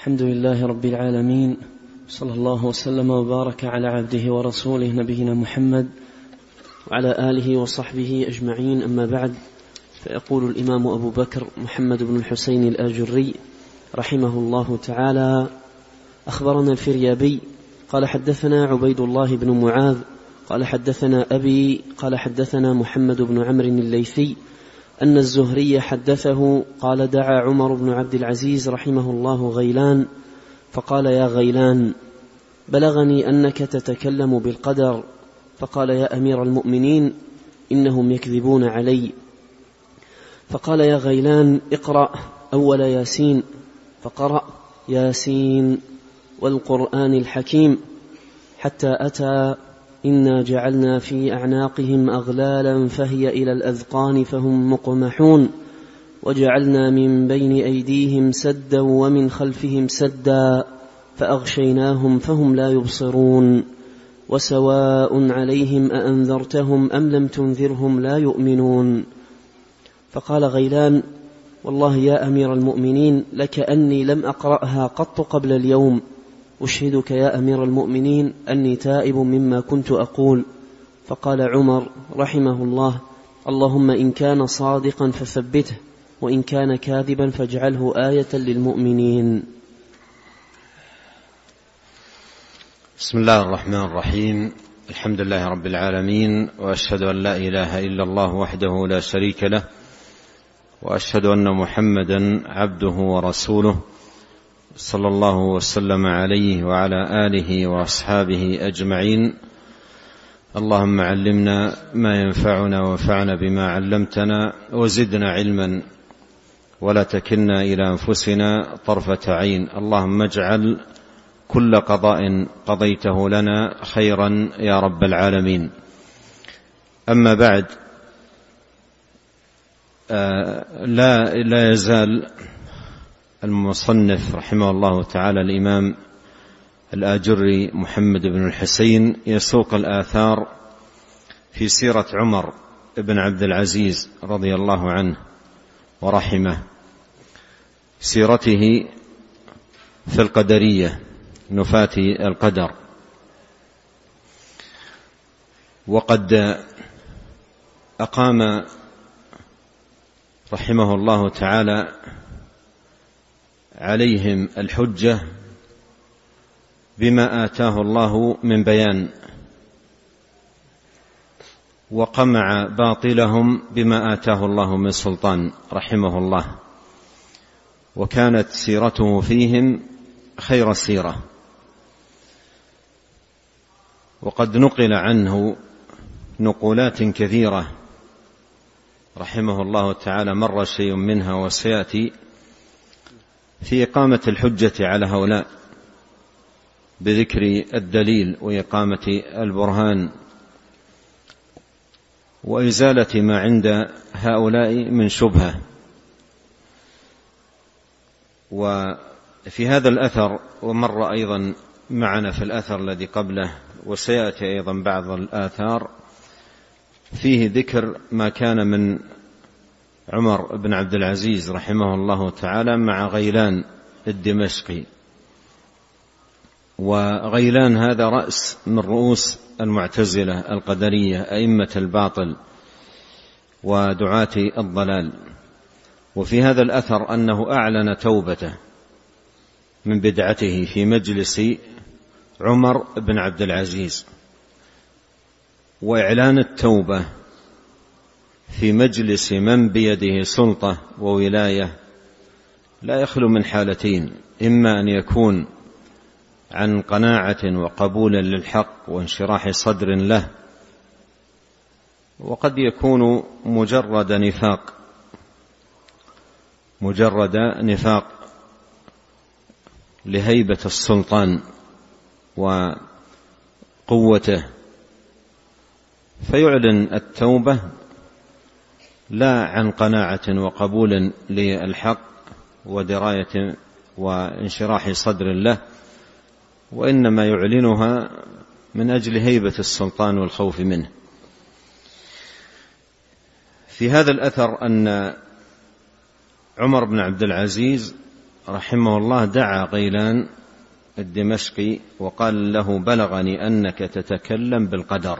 الحمد لله رب العالمين صلى الله وسلم وبارك على عبده ورسوله نبينا محمد وعلى آله وصحبه أجمعين. أما بعد فيقول الإمام أبو بكر محمد بن الحسين الآجري رحمه الله تعالى أخبرنا الفريابي قال حدثنا عبيد الله بن معاذ قال حدثنا أبي قال حدثنا محمد بن عمرو الليثي أن الزهري حدثه قال دعا عمر بن عبد العزيز رحمه الله غيلان فقال يا غيلان بلغني أنك تتكلم بالقدر فقال يا أمير المؤمنين إنهم يكذبون علي. فقال يا غيلان اقرأ أول ياسين فقرأ ياسين والقرآن الحكيم حتى أتى انا جعلنا في اعناقهم اغلالا فهي إلى الاذقان فهم مقمحون وجعلنا من بين ايديهم سدا ومن خلفهم سدا فاغشيناهم فهم لا يبصرون وسواء عليهم اانذرتهم ام لم تنذرهم لا يؤمنون فقال غيلان والله يا امير المؤمنين لكاني لم اقراها قط قبل اليوم أشهدك يا أمير المؤمنين أني تائب مما كنت أقول. فقال عمر رحمه الله اللهم إن كان صادقا فثبته وإن كان كاذبا فاجعله آية للمؤمنين. بسم الله الرحمن الرحيم. الحمد لله رب العالمين وأشهد أن لا إله إلا الله وحده لا شريك له وأشهد أن محمدا عبده ورسوله. صلى الله وسلم عليه وعلى آله وأصحابه أجمعين. اللهم علمنا ما ينفعنا وانفعنا بما علمتنا وزدنا علما. ولا تكلنا إلى أنفسنا طرفة عين. اللهم اجعل كل قضاء قضيته لنا خيرا يا رب العالمين. أما بعد آه، لا لا يزال المصنف رحمه الله تعالى الإمام الآجري محمد بن الحسين يسوق الآثار في سيرة عمر بن عبد العزيز رضي الله عنه ورحمه سيرته في القدرية نفاة القدر. وقد أقام رحمه الله تعالى عليهم الحجة بما آتاه الله من بيان وقمع باطلهم بما آتاه الله من سلطان رحمه الله. وكانت سيرته فيهم خير سيرة. وقد نقل عنه نقولات كثيرة رحمه الله تعالى مر شيء منها وسيأتي. في إقامة الحجة على هؤلاء بذكر الدليل وإقامة البرهان وإزالة ما عند هؤلاء من شبهة. وفي هذا الأثر ومر أيضا معنا في الأثر الذي قبله وسيأتي أيضا بعض الآثار فيه ذكر ما كان من عمر بن عبد العزيز رحمه الله تعالى مع غيلان الدمشقي. وغيلان هذا رأس من رؤوس المعتزلة القدرية أئمة الباطل ودعاة الضلال. وفي هذا الأثر أنه أعلن توبته من بدعته في مجلس عمر بن عبد العزيز. وإعلان التوبة في مجلس من بيده سلطة وولاية لا يخلو من حالتين إما أن يكون عن قناعة وقبول للحق وانشراح صدر له وقد يكون مجرد نفاق مجرد نفاق لهيبة السلطان وقوته. فيعلن التوبة لا عن قناعة وقبول للحق ودراية وانشراح صدر له وإنما يعلنها من أجل هيبة السلطان والخوف منه. في هذا الأثر أن عمر بن عبد العزيز رحمه الله دعا غيلان الدمشقي وقال له بلغني أنك تتكلم بالقدر.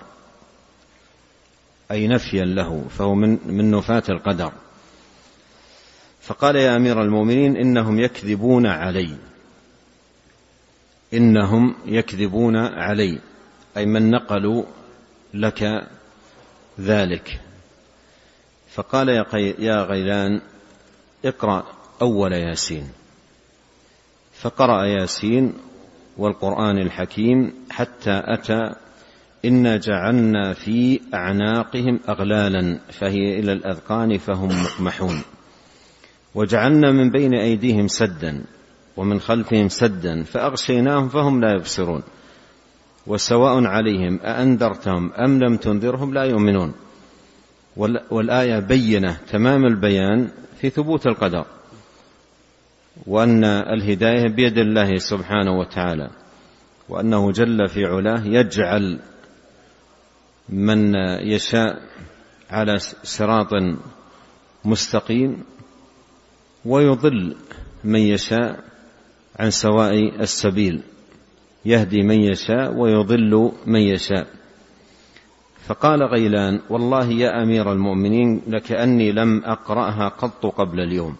أي نفيا له فهو من من نفاة القدر. فقال يا أمير المؤمنين إنهم يكذبون علي. إنهم يكذبون علي. أي من نقلوا لك ذلك. فقال يا غيلان اقرأ أول ياسين. فقرأ ياسين والقرآن الحكيم حتى أتى انا جعلنا في اعناقهم اغلالا فهي إلى الاذقان فهم مقمحون وجعلنا من بين ايديهم سدا ومن خلفهم سدا فاغشيناهم فهم لا يبصرون وسواء عليهم اانذرتهم ام لم تنذرهم لا يؤمنون والآية بينه تمام البيان في ثبوت القدر وان الهدايه بيد الله سبحانه وتعالى وانه جل في علاه يجعل من يشاء على صراط مستقيم ويضل من يشاء عن سواء السبيل. يهدي من يشاء ويضل من يشاء. فقال غيلان والله يا أمير المؤمنين لكأني لم أقرأها قط قبل اليوم.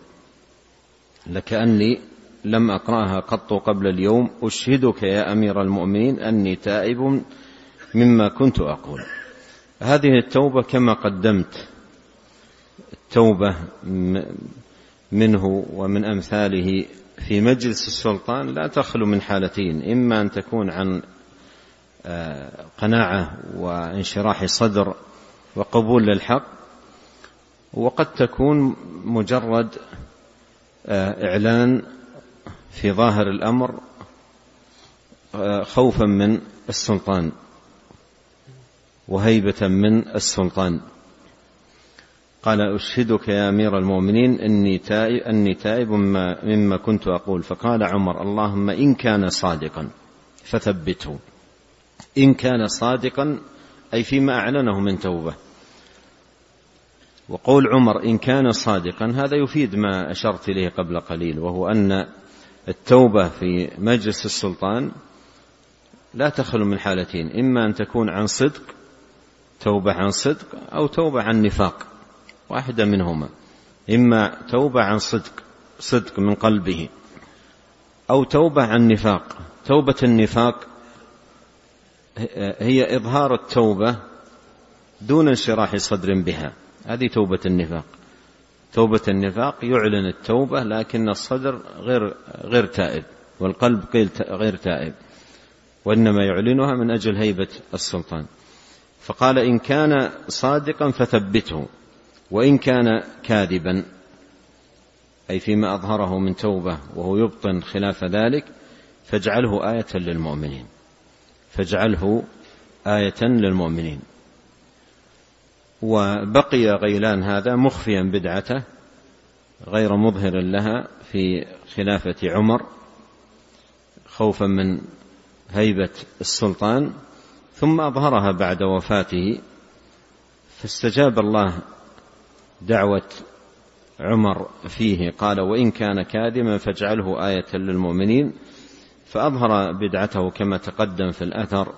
لكأني لم أقرأها قط قبل اليوم. أشهدك يا أمير المؤمنين أني تائب مما كنت أقول. هذه التوبة كما قدمت. التوبة منه ومن أمثاله في مجلس السلطان لا تخلو من حالتين إما أن تكون عن آه، قناعة وانشراح صدر وقبول للحق وقد تكون مجرد آه، إعلان في ظاهر الأمر آه، خوفا من السلطان. وهيبة من السلطان. قال أشهدك يا أمير المؤمنين إني تائب, أني تائب مما كنت أقول. فقال عمر اللهم إن كان صادقا فثبته. إن كان صادقا أي فيما أعلنه من توبة. وقول عمر إن كان صادقا هذا يفيد ما أشرت إليه قبل قليل وهو أن التوبة في مجلس السلطان لا تخلو من حالتين إما أن تكون عن صدق توبة عن صدق أو توبة عن نفاق. واحدة منهما. إما توبة عن صدق صدق من قلبه أو توبة عن نفاق. توبة النفاق هي إظهار التوبة دون انشراح صدر بها. هذه توبة النفاق. توبة النفاق يعلن التوبة لكن الصدر غير غير تائب والقلب غير تائب وإنما يعلنها من أجل هيبة السلطان. فقال إن كان صادقا فثبته وإن كان كاذبا أي فيما أظهره من توبة وهو يبطن خلاف ذلك فاجعله آية للمؤمنين. فاجعله آية للمؤمنين. وبقي غيلان هذا مخفيا بدعته غير مظهر لها في خلافة عمر خوفا من هيبة السلطان ثم أظهرها بعد وفاته فاستجاب الله دعوة عمر فيه قال وإن كان كاذبا فاجعله آية للمؤمنين. فأظهر بدعته كما تقدم في الأثر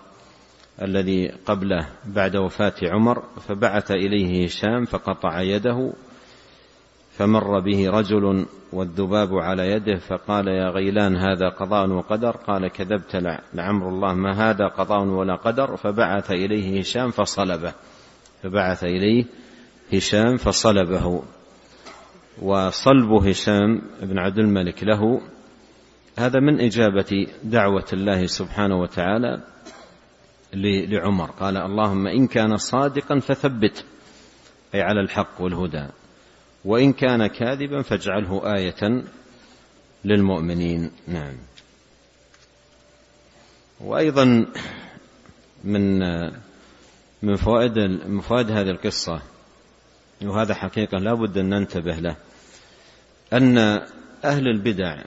الذي قبله بعد وفاة عمر فبعث إليه هشام فقطع يده فمر به رجل والذباب على يده فقال يا غيلان هذا قضاء وقدر؟ قال كذبت لعمر الله ما هذا قضاء ولا قدر؟ فبعث إليه هشام فصلبه فبعث إليه هشام فصلبه وصلب هشام بن عبد الملك له. هذا من إجابة دعوة الله سبحانه وتعالى لعمر. قال اللهم إن كان صادقا فثبت أي على الحق والهدى. وإن كان كاذبا فاجعله آية للمؤمنين. نعم. وأيضا من من فوائد من فوائد هذه القصة وهذا حقيقة لا بد أن ننتبه له أن أهل البدع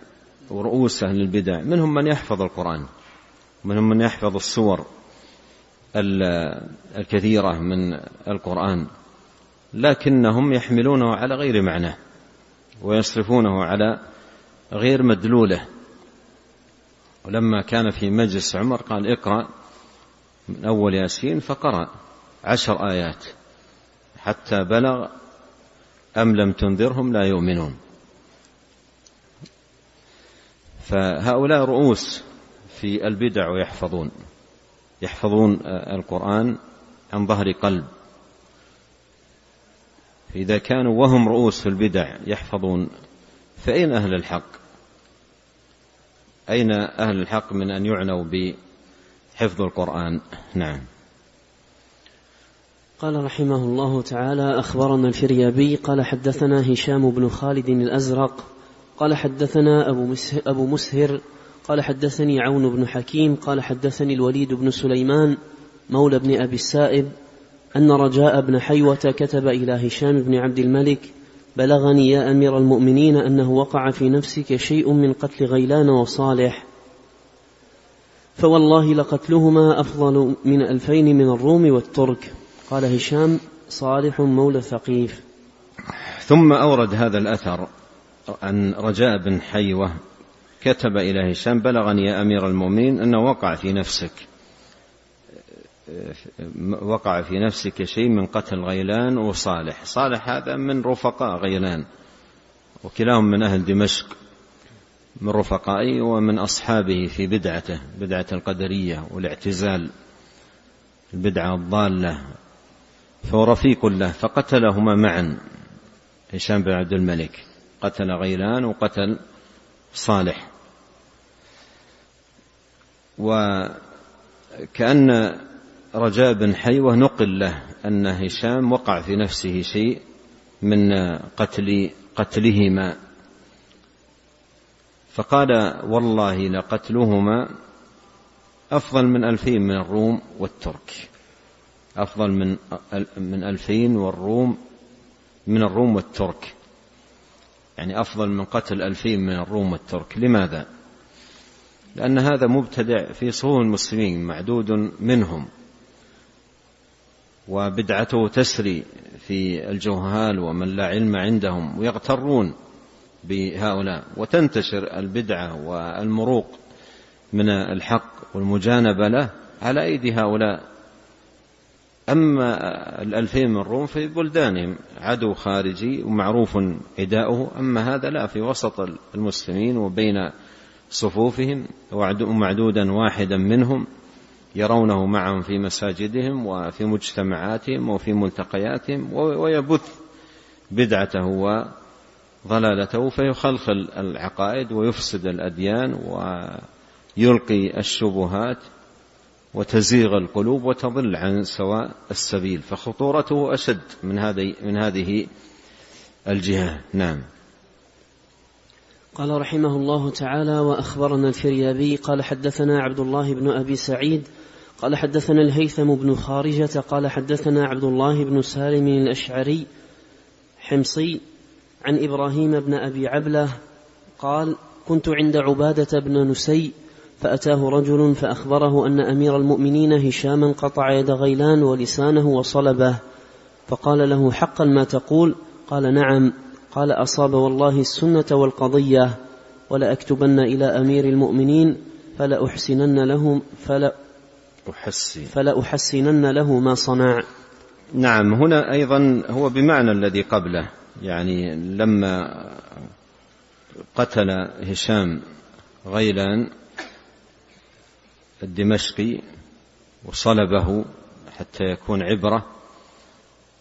ورؤوس أهل البدع منهم من يحفظ القرآن منهم من يحفظ السور الكثيرة من القرآن. لكنهم يحملونه على غير معناه ويصرفونه على غير مدلولة. ولما كان في مجلس عمر قال اقرأ من أول ياسين فقرأ عشر آيات حتى بلغ أم لم تنذرهم لا يؤمنون. فهؤلاء رؤوس في البدع ويحفظون يحفظون القرآن عن ظهر قلب. إذا كانوا وهم رؤوس البدع يحفظون فأين أهل الحق؟ أين أهل الحق من أن يعنوا بحفظ القرآن؟ نعم. قال رحمه الله تعالى أخبرنا الفريابي قال حدثنا هشام بن خالد الأزرق قال حدثنا أبو مسهر, أبو مسهر قال حدثني عون بن حكيم قال حدثني الوليد بن سليمان مولى بن أبي السائب أن رجاء بن حيوة كتب إلى هشام بن عبد الملك بلغني يا أمير المؤمنين أنه وقع في نفسك شيء من قتل غيلان وصالح فوالله لقتلهما أفضل من ألفين من الروم والترك. قال هشام صالح مولى ثقيف. ثم أورد هذا الأثر عن رجاء بن حيوة كتب إلى هشام بلغني يا أمير المؤمنين أنه وقع في نفسك. وقع في نفسك شيء من قتل غيلان وصالح. صالح هذا من رفقاء غيلان وكلاهم من أهل دمشق من رفقائه ومن أصحابه في بدعته بدعة القدرية والاعتزال البدعة الضالة. فهو رفيق له فقتلهما معا. هشام بن عبد الملك قتل غيلان وقتل صالح. وكأن رجاء بن حيوة نقل له أن هشام وقع في نفسه شيء من قتل قتلهما. فقال والله لقتلهما أفضل من ألفين من الروم والترك. أفضل من من ألفين والروم من الروم والترك. يعني أفضل من قتل ألفين من الروم والترك. لماذا؟ لأن هذا مبتدع في صفوف المسلمين معدود منهم. وبدعته تسري في الجهال ومن لا علم عندهم ويغترون بهؤلاء. وتنتشر البدعة والمروق من الحق والمجانبة له على أيدي هؤلاء. أما الألفين من الروم في بلدانهم عدو خارجي ومعروف عداؤه أما هذا لا في وسط المسلمين وبين صفوفهم ومعدودا واحدا منهم. يرونه معهم في مساجدهم وفي مجتمعاتهم وفي ملتقياتهم ويبث بدعته وضلالته فيخلخل العقائد ويفسد الأديان ويلقي الشبهات وتزيغ القلوب وتضل عن سواء السبيل فخطورته أشد من هذه من هذه الجهة. نعم. قال رحمه الله تعالى وأخبرنا الفريابي قال حدثنا عبد الله بن أبي سعيد قال حدثنا الهيثم بن خارجة قال حدثنا عبد الله بن سالم الأشعري حمصي عن إبراهيم بن أبي عبلة قال كنت عند عبادة بن نسي فأتاه رجل فأخبره أن أمير المؤمنين هشاما قطع يد غيلان ولسانه وصلبه فقال له حقا ما تقول؟ قال نعم. قال أصاب والله السنة والقضية ولأكتبن إلى أمير المؤمنين فلأحسنن له فلا أحسن. فلأحسنن له ما صنع. نعم هنا أيضا هو بمعنى الذي قبله يعني لما قتل هشام غيلان الدمشقي وصلبه حتى يكون عبرة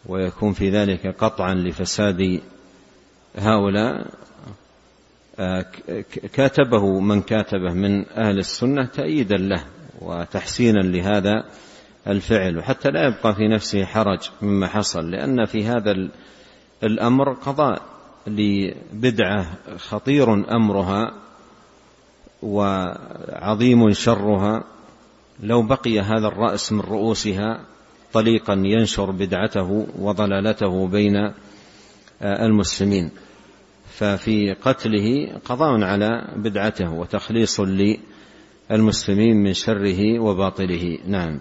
ويكون في ذلك قطعا لفساد هؤلاء آه، كاتبه من كاتبه من أهل السنة تأييدا له وتحسينا لهذا الفعل. وحتى لا يبقى في نفسه حرج مما حصل لأن في هذا الأمر قضاء لبدعة خطير أمرها وعظيم شرها. لو بقي هذا الرأس من رؤوسها طليقا ينشر بدعته وضلالته بين المسلمين. ففي قتله قضاء على بدعته وتخليص المسلمين من شره وباطله. نعم.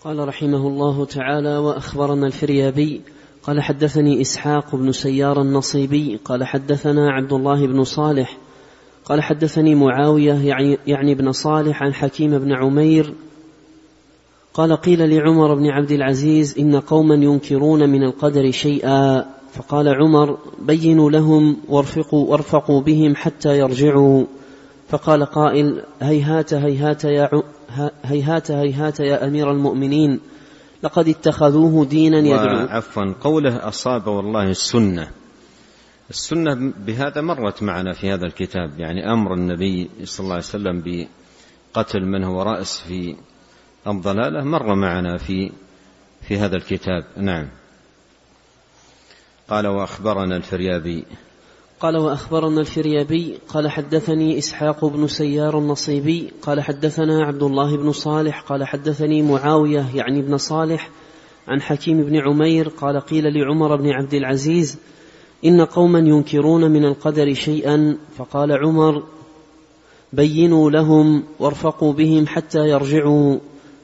قال رحمه الله تعالى وأخبرنا الفريابي قال حدثني إسحاق بن سيار النصيبي قال حدثنا عبد الله بن صالح قال حدثني معاوية يعني, يعني ابن صالح عن حكيم بن عمير قال قيل لعمر بن عبد العزيز إن قوما ينكرون من القدر شيئا. فقال عمر بينوا لهم وارفقوا وارفقوا بهم حتى يرجعوا. فقال قائل هيهات هيهات يا هيهات هيهات يا أمير المؤمنين. لقد اتخذوه دينا يدعو. عفوا قوله أصاب والله السنة. السنة بهذا مرت معنا في هذا الكتاب. يعني أمر النبي صلى الله عليه وسلم بقتل من هو رأس في الضلالة مر معنا في في هذا الكتاب. نعم. قال وأخبرنا الفريابي. قال وأخبرنا الفريابي. قال حدثني إسحاق بن سيار النصيبي. قال حدثنا عبد الله بن صالح. قال حدثني معاوية يعني ابن صالح عن حكيم بن عمير. قال قيل لعمر بن عبد العزيز إن قوما ينكرون من القدر شيئا. فقال عمر بينوا لهم وارفقوا بهم حتى يرجعوا.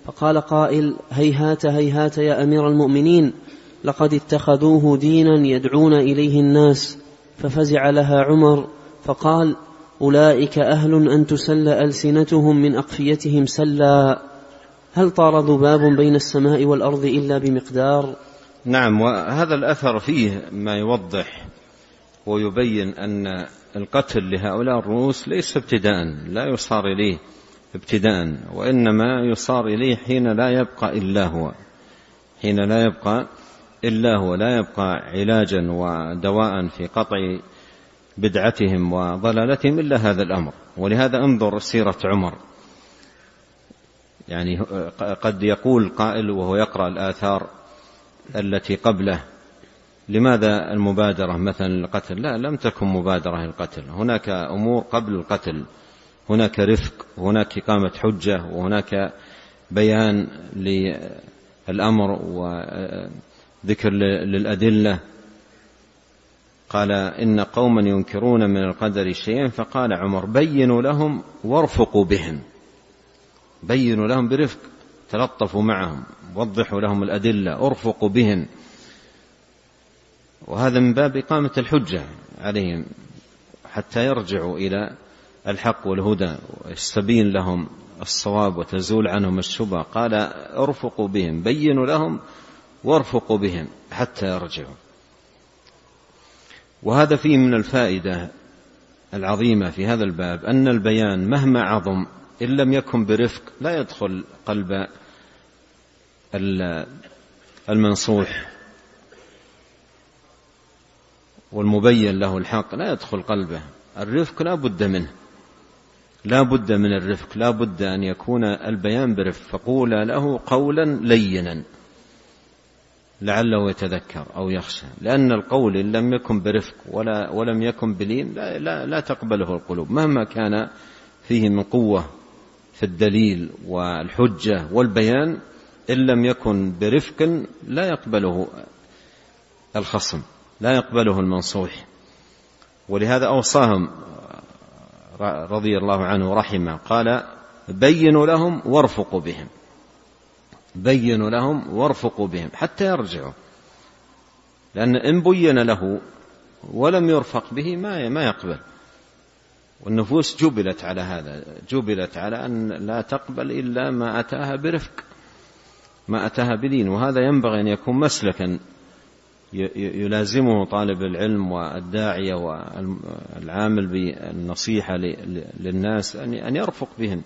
فقال قائل هيهات هيهات يا أمير المؤمنين لقد اتخذوه دينا يدعون إليه الناس ففزع لها عمر فقال أولئك أهل أن تسل ألسنتهم من أقفيتهم سلا هل طار ذباب بين السماء والأرض إلا بمقدار؟ نعم وهذا الأثر فيه ما يوضح ويبين أن القتل لهؤلاء الرؤوس ليس ابتداء لا يصار إليه. ابتداء وإنما يصار إليه حين لا يبقى إلا هو. حين لا يبقى إلا هو لا يبقى علاجا ودواء في قطع بدعتهم وضلالتهم إلا هذا الأمر. ولهذا انظر سيرة عمر. يعني قد يقول قائل وهو يقرأ الآثار التي قبله لماذا المبادرة؟ مثلا القتل. لا لم تكن مبادرة للقتل. هناك أمور قبل القتل. هناك رفق هناك إقامة حجة وهناك بيان للأمر وذكر للأدلة. قال إن قوما ينكرون من القدر شيئا فقال عمر بينوا لهم وارفقوا بهم. بينوا لهم برفق تلطفوا معهم وضحوا لهم الأدلة ارفقوا بهم. وهذا من باب إقامة الحجة عليهم حتى يرجعوا إلى الحق والهدى ويستبين لهم الصواب وتزول عنهم الشبهة قال ارفقوا بهم بينوا لهم وارفقوا بهم حتى يرجعوا. وهذا فيه من الفائدة العظيمة في هذا الباب أن البيان مهما عظم إن لم يكن برفق لا يدخل قلب المنصوح والمبين له الحق لا يدخل قلبه. الرفق لا بد منه. لا بد من الرفق لا بد أن يكون البيان برفق. فقولا له قولا لينا لعله يتذكر أو يخشى. لأن القول إن لم يكن برفق ولا ولم يكن بلين لا, لا, لا تقبله القلوب. مهما كان فيه من قوة في الدليل والحجة والبيان إن لم يكن برفق لا يقبله الخصم لا يقبله المنصوح. ولهذا أوصاهم رضي الله عنه ورحمه قال بينوا لهم وارفقوا بهم بينوا لهم وارفقوا بهم حتى يرجعوا لأن إن بين له ولم يرفق به ما ما يقبل. والنفوس جبلت على هذا جبلت على أن لا تقبل إلا ما أتاها برفق ما أتاها بدين وهذا ينبغي أن يكون مسلكا يلازمه طالب العلم والداعية والعامل بالنصيحة للناس أن يرفق بهم.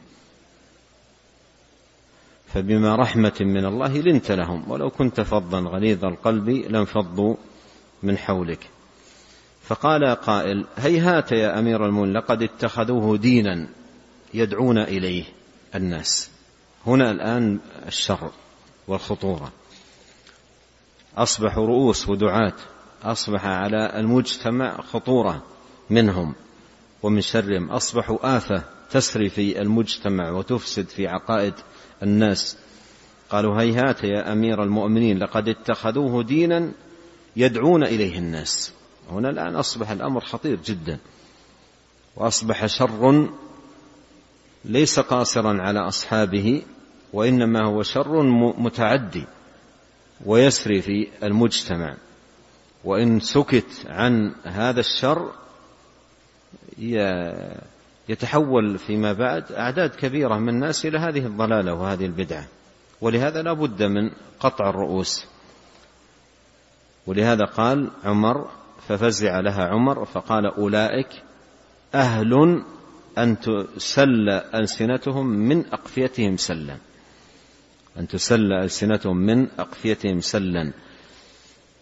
فبما رحمة من الله لنت لهم ولو كنت فظا غليظ القلب لانفضوا من حولك. فقال قائل هيهات يا أمير المؤمنين لقد اتخذوه دينا يدعون إليه الناس. هنا الآن الشر والخطورة. أصبحوا رؤوس ودعاة أصبح على المجتمع خطورة منهم. ومن شرهم أصبحوا آفة تسري في المجتمع وتفسد في عقائد الناس. قالوا هيهات يا أمير المؤمنين لقد اتخذوه دينا يدعون إليه الناس. هنا الآن أصبح الأمر خطير جدا. وأصبح شر ليس قاصرا على أصحابه وإنما هو شر متعدي. ويسري في المجتمع. وإن سكت عن هذا الشر يتحول فيما بعد أعداد كبيرة من الناس إلى هذه الضلالة وهذه البدعة. ولهذا لا بد من قطع الرؤوس. ولهذا قال عمر ففزع لها عمر فقال أولئك أهل أن تسل ألسنتهم من أقفيتهم سلا. أن تسل ألسنتهم من أقفيتهم سلا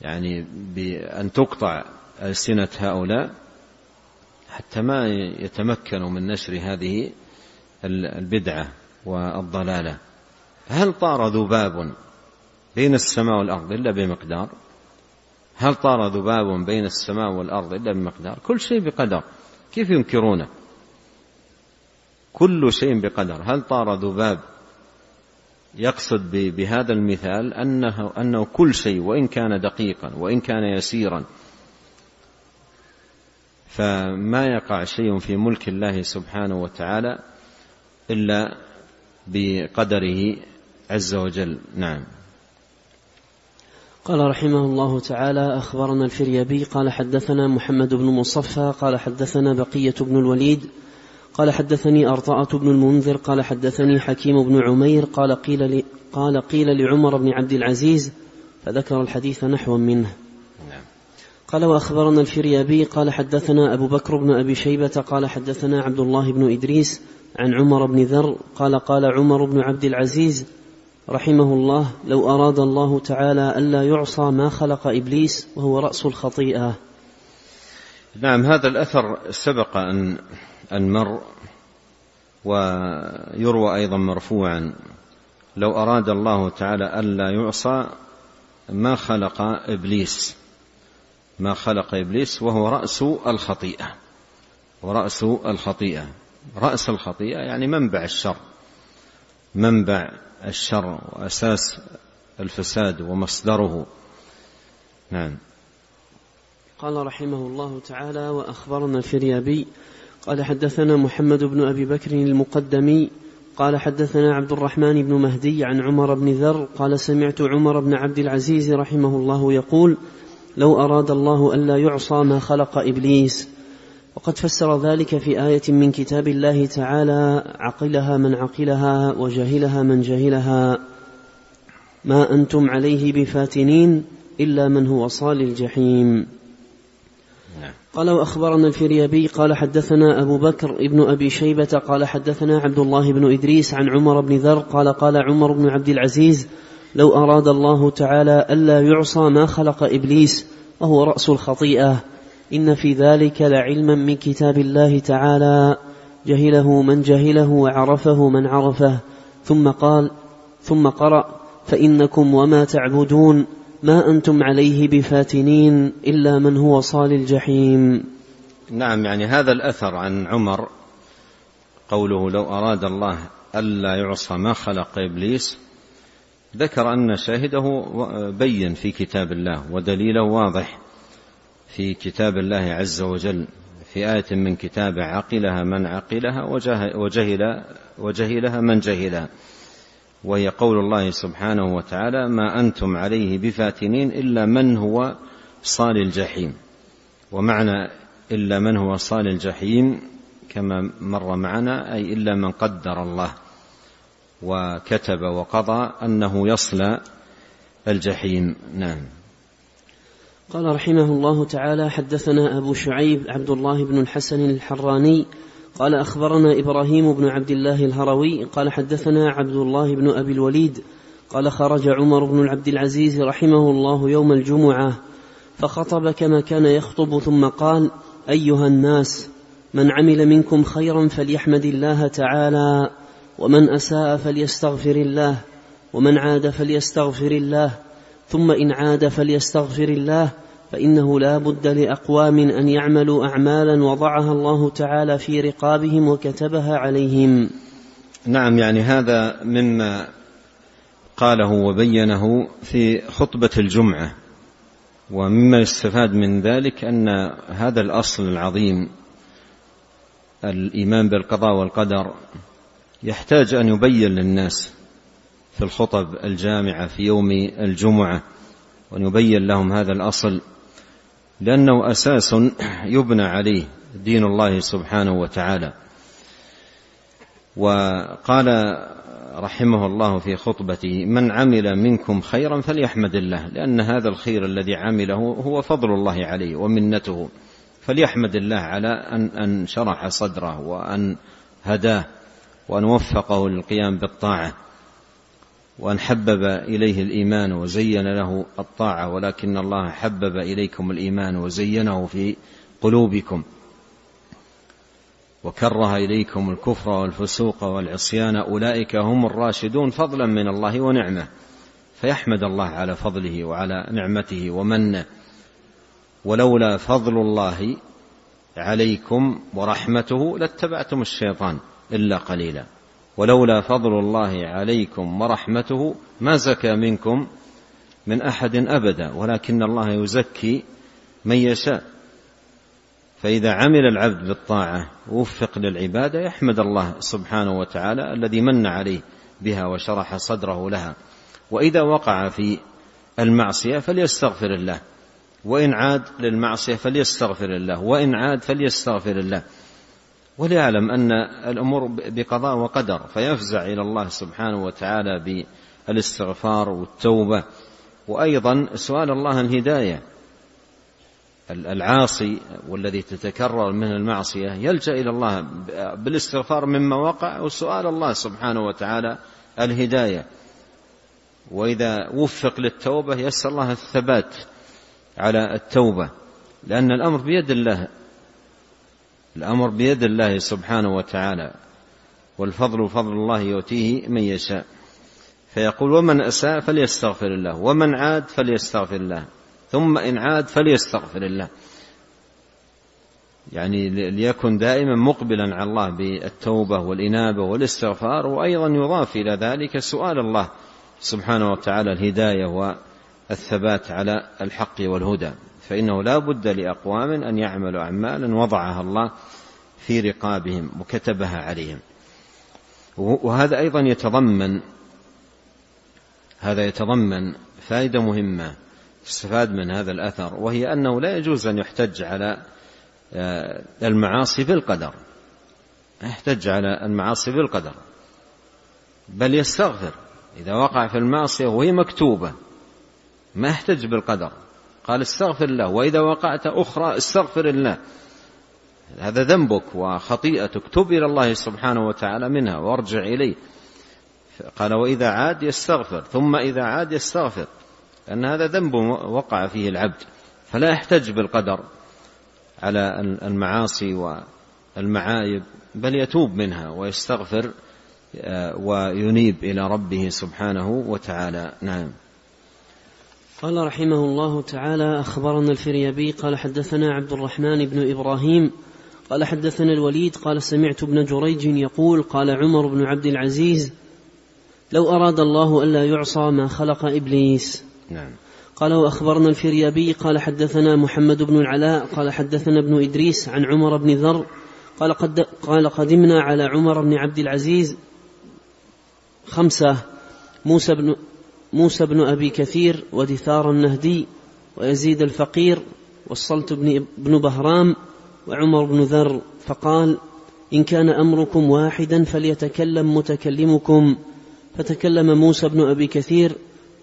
يعني بأن تقطع ألسنة هؤلاء حتى ما يتمكنوا من نشر هذه البدعة والضلالة. هل طار ذباب بين السماء والأرض إلا بمقدار؟ هل طار ذباب بين السماء والأرض إلا بمقدار؟ كل شيء بقدر. كيف ينكرونه؟ كل شيء بقدر. هل طار ذباب يقصد بهذا المثال أنه, أنه كل شيء وإن كان دقيقا وإن كان يسيرا. فما يقع شيء في ملك الله سبحانه وتعالى إلا بقدره عز وجل. نعم. قال رحمه الله تعالى أخبرنا الفريابي قال حدثنا محمد بن مصفى قال حدثنا بقية بن الوليد قال حدثني أرطاءة بن المنذر قال حدثني حكيم بن عمير قال قيل لي قال قيل لعمر بن عبد العزيز فذكر الحديث نحوا منه نعم. قال وأخبرنا الفريابي قال حدثنا أبو بكر بن أبي شيبة قال حدثنا عبد الله بن إدريس عن عمر بن ذر قال قال عمر بن عبد العزيز رحمه الله لو أراد الله تعالى ألا يعصى ما خلق إبليس وهو رأس الخطيئة نعم هذا الأثر سبق أن أن مر ويروى أيضا مرفوعا. لو أراد الله تعالى ألا يعصى ما خلق إبليس. ما خلق إبليس وهو رأس الخطيئة. ورأس الخطيئة. رأس الخطيئة يعني منبع الشر. منبع الشر وأساس الفساد ومصدره. نعم. قال رحمه الله تعالى وأخبرنا الفريابي قال حدثنا محمد بن أبي بكر المقدمي قال حدثنا عبد الرحمن بن مهدي عن عمر بن ذر قال سمعت عمر بن عبد العزيز رحمه الله يقول لو أراد الله ألا يعصى ما خلق إبليس وقد فسر ذلك في آية من كتاب الله تعالى عقلها من عقلها وجهلها من جهلها ما أنتم عليه بفاتنين إلا من هو صال الجحيم. قال وأخبرنا الفريابي قال حدثنا أبو بكر ابن أبي شيبة قال حدثنا عبد الله بن إدريس عن عمر بن ذر قال قال عمر بن عبد العزيز لو أراد الله تعالى ألا يعصى ما خلق إبليس وهو رأس الخطيئة. إن في ذلك لعلما من كتاب الله تعالى. جهله من جهله وعرفه من عرفه. ثم قال ثم قرأ فإنكم وما تعبدون ما أنتم عليه بفاتنين إلا من هو صال الجحيم. نعم يعني هذا الأثر عن عمر قوله لو أراد الله ألا يعصى ما خلق إبليس ذكر أن شاهده بين في كتاب الله ودليله واضح في كتاب الله عز وجل في آية من كتابه عقلها من عقلها وجهل وجهلها من جهلها. وهي قول الله سبحانه وتعالى ما أنتم عليه بفاتنين إلا من هو صال الجحيم. ومعنى إلا من هو صال الجحيم كما مر معنا أي إلا من قدر الله وكتب وقضى أنه يصلى الجحيم. نعم. قال رحمه الله تعالى حدثنا أبو شعيب عبد الله بن الحسن الحراني قال أخبرنا إبراهيم بن عبد الله الهروي قال حدثنا عبد الله بن أبي الوليد قال خرج عمر بن عبد العزيز رحمه الله يوم الجمعة فخطب كما كان يخطب ثم قال أيها الناس من عمل منكم خيرا فليحمد الله تعالى ومن أساء فليستغفر الله ومن عاد فليستغفر الله ثم إن عاد فليستغفر الله فإنه لا بد لأقوام أن يعملوا أعمالا وضعها الله تعالى في رقابهم وكتبها عليهم. نعم يعني هذا مما قاله وبينه في خطبة الجمعة ومما يستفاد من ذلك أن هذا الأصل العظيم الإيمان بالقضاء والقدر يحتاج أن يبين للناس في الخطب الجامعة في يوم الجمعة وأن يبين لهم هذا الأصل لأنه أساس يبنى عليه دين الله سبحانه وتعالى. وقال رحمه الله في خطبته من عمل منكم خيرا فليحمد الله لأن هذا الخير الذي عمله هو فضل الله عليه ومنته. فليحمد الله على أن أن شرح صدره وأن هداه وأن وفقه للقيام بالطاعة. وأن حبب إليه الإيمان وزين له الطاعة ولكن الله حبب إليكم الإيمان وزينه في قلوبكم. وكره إليكم الكفر والفسوق والعصيان أولئك هم الراشدون فضلا من الله ونعمة. فيحمد الله على فضله وعلى نعمته ومنه. ولولا فضل الله عليكم ورحمته لاتبعتم الشيطان إلا قليلا. ولولا فضل الله عليكم ورحمته ما زكى منكم من أحد أبدا ولكن الله يزكي من يشاء. فإذا عمل العبد بالطاعة وفق للعبادة يحمد الله سبحانه وتعالى الذي من عليه بها وشرح صدره لها. وإذا وقع في المعصية فليستغفر الله وإن عاد للمعصية فليستغفر الله وإن عاد فليستغفر الله. وليعلم أن الأمور بقضاء وقدر فيفزع إلى الله سبحانه وتعالى بالإستغفار والتوبة. وأيضا سؤال الله الهداية. العاصي والذي تتكرر منه المعصية يلجأ إلى الله بالاستغفار مما وقع وسؤال الله سبحانه وتعالى الهداية. وإذا وفق للتوبة يسأل الله الثبات على التوبة لأن الأمر بيد الله. الأمر بيد الله سبحانه وتعالى والفضل فضل الله يؤتيه من يشاء. فيقول ومن أساء فليستغفر الله ومن عاد فليستغفر الله ثم إن عاد فليستغفر الله. يعني ليكن دائما مقبلا على الله بالتوبة والإنابة والاستغفار وأيضا يضاف إلى ذلك سؤال الله سبحانه وتعالى الهداية والثبات على الحق والهدى. فإنه لا بد لأقوام أن يعملوا أعمالا وضعها الله في رقابهم وكتبها عليهم. وهذا أيضا يتضمن هذا يتضمن فائدة مهمة تستفاد من هذا الأثر وهي أنه لا يجوز أن يحتج على آه، المعاصي بالقدر. يحتج على المعاصي بالقدر بل يستغفر. إذا وقع في المعصية وهي مكتوبة ما يحتج بالقدر. قال استغفر الله وإذا وقعت أخرى استغفر الله. هذا ذنبك وخطيئتك تب إلى الله سبحانه وتعالى منها وارجع إليه. قال وإذا عاد يستغفر ثم إذا عاد يستغفر لأن هذا ذنب وقع فيه العبد فلا يحتج بالقدر على المعاصي والمعايب بل يتوب منها ويستغفر آه، وينيب إلى ربه سبحانه وتعالى. نعم. قال رحمه الله تعالى أخبرنا الفريابي قال حدثنا عبد الرحمن بن إبراهيم قال حدثنا الوليد قال سمعت ابن جريج يقول قال عمر بن عبد العزيز لو أراد الله ألا يعصى ما خلق إبليس. نعم. قال وأخبرنا الفريابي قال حدثنا محمد بن العلاء قال حدثنا ابن إدريس عن عمر بن ذر قال, قد قال قدمنا على عمر بن عبد العزيز خمسة موسى بن موسى بن أبي كثير ودثار النهدي ويزيد الفقير والصلت بن, بهرام وعمر بن ذر فقال إن كان أمركم واحدا فليتكلم متكلمكم. فتكلم موسى بن أبي كثير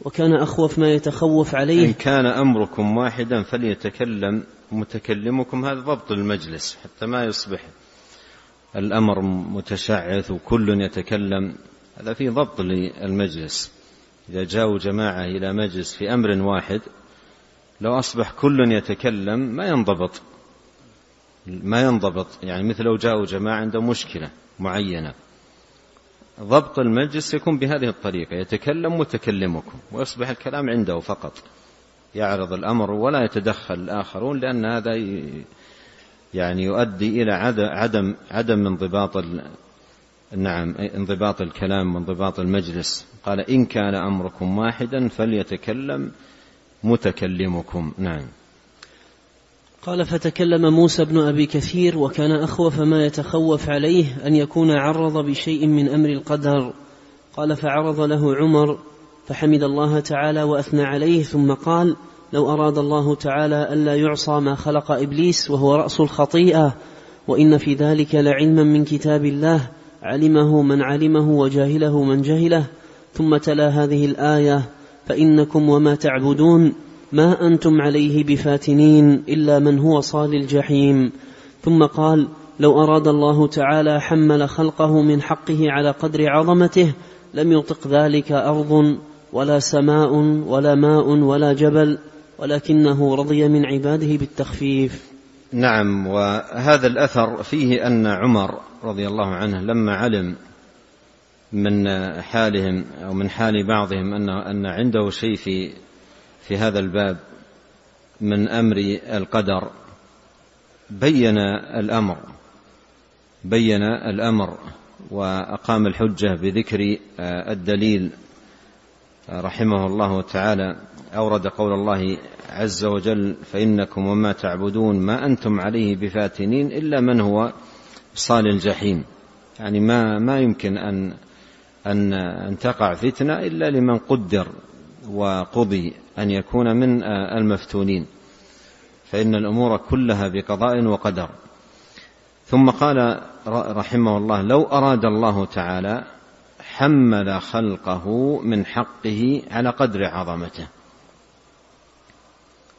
وكان أخوف ما يتخوف عليه. إن كان أمركم واحدا فليتكلم متكلمكم هذا ضبط المجلس حتى ما يصبح الأمر متشعث وكل يتكلم. هذا في ضبط للمجلس. إذا جاءوا جماعة إلى مجلس في أمر واحد لو أصبح كل يتكلم ما ينضبط. ما ينضبط. يعني مثل لو جاءوا جماعة عندهم مشكلة معينة. ضبط المجلس يكون بهذه الطريقة يتكلم متكلمكم ويصبح الكلام عنده فقط. يعرض الأمر ولا يتدخل الآخرون لأن هذا يعني يؤدي إلى عدم عدم انضباط نعم انضباط الكلام وانضباط المجلس. قال إن كان أمركم واحدا فليتكلم متكلمكم. نعم. قال فتكلم موسى بن أبي كثير وكان اخوف ما يتخوف عليه أن يكون عرض بشيء من أمر القدر. قال فعرض له عمر فحمد الله تعالى وأثنى عليه. ثم قال لو أراد الله تعالى ألا يعصى ما خلق إبليس وهو رأس الخطيئة وإن في ذلك لعلما من كتاب الله. علمه من علمه وجاهله من جهله ثم تلا هذه الآية فإنكم وما تعبدون ما أنتم عليه بفاتنين إلا من هو صال الجحيم. ثم قال لو أراد الله تعالى حمل خلقه من حقه على قدر عظمته لم يطق ذلك أرض ولا سماء ولا ماء ولا جبل ولكنه رضي من عباده بالتخفيف. نعم وهذا الأثر فيه أن عمر رضي الله عنه لما علم من حالهم أو من حال بعضهم أن أن عنده شيء في في هذا الباب من أمر القدر بين الأمر بين الأمر وأقام الحجة بذكر الدليل رحمه الله تعالى أورد قول الله عز وجل فإنكم وما تعبدون ما أنتم عليه بفاتنين إلا من هو صال الجحيم. يعني ما ما يمكن أن أن أن تقع فتنة إلا لمن قدر وقضي أن يكون من المفتونين. فإن الأمور كلها بقضاء وقدر. ثم قال رحمه الله لو أراد الله تعالى حمل خلقه من حقه على قدر عظمته.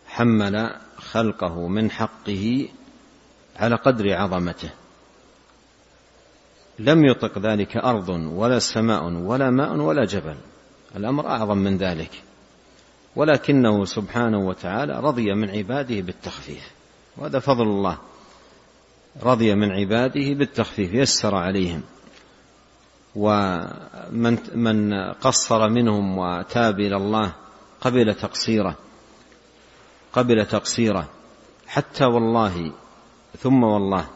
حمل خلقه من حقه على قدر عظمته. لم يطق ذلك أرض ولا سماء ولا ماء ولا جبل. الأمر أعظم من ذلك. ولكنه سبحانه وتعالى رضي من عباده بالتخفيف. وهذا فضل الله. رضي من عباده بالتخفيف يسر عليهم. ومن من قصر منهم وتاب إلى الله قبل تقصيره قبل تقصيره حتى والله ثم والله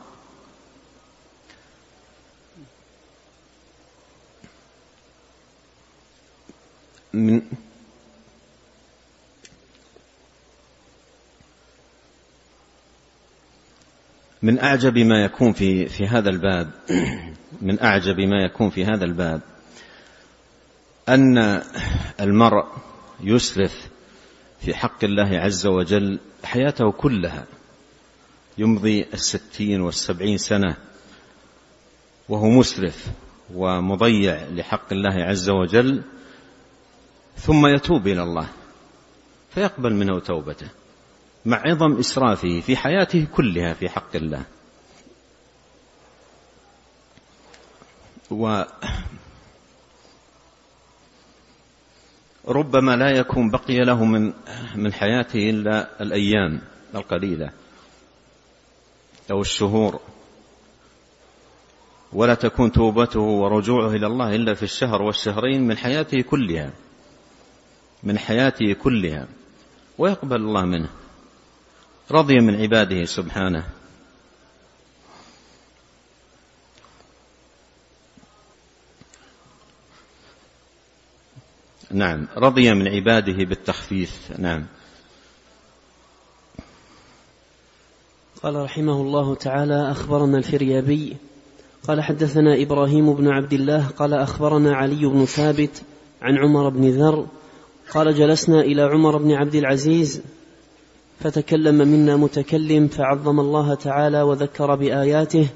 من من أعجب ما يكون في في هذا الباب من أعجب ما يكون في هذا الباب أن المرء يسرف في حق الله عز وجل حياته كلها يمضي الستين والسبعين سنة وهو مسرف ومضيع لحق الله عز وجل ثم يتوب إلى الله فيقبل منه توبته مع عظم إسرافه في حياته كلها في حق الله. وربما لا يكون بقي له من من حياته إلا الأيام القليلة أو الشهور. ولا تكون توبته ورجوعه إلى الله إلا في الشهر والشهرين من حياته كلها. من حياته كلها ويقبل الله منه رضي من عباده سبحانه. نعم رضي من عباده بالتخفيف. نعم. قال رحمه الله تعالى أخبرنا الفريابي. قال حدثنا إبراهيم بن عبد الله. قال أخبرنا علي بن ثابت عن عمر بن ذر قال جلسنا إلى عمر بن عبد العزيز فتكلم منا متكلم فعظم الله تعالى وذكر بآياته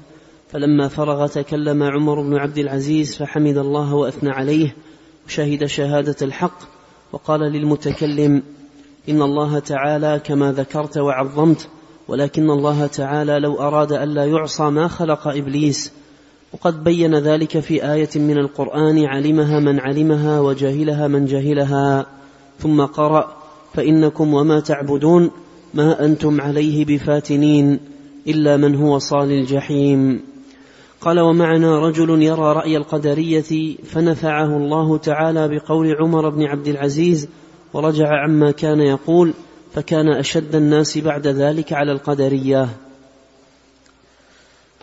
فلما فرغ تكلم عمر بن عبد العزيز فحمد الله وأثنى عليه وشهد شهادة الحق وقال للمتكلم إن الله تعالى كما ذكرت وعظمت ولكن الله تعالى لو أراد الا يعصى ما خلق إبليس. وقد بين ذلك في آية من القرآن علمها من علمها وجهلها من جهلها ثم قرأ فإنكم وما تعبدون ما أنتم عليه بفاتنين إلا من هو صال الجحيم. قال ومعنا رجل يرى رأي القدرية فنفعه الله تعالى بقول عمر بن عبد العزيز ورجع عما كان يقول فكان أشد الناس بعد ذلك على القدرية.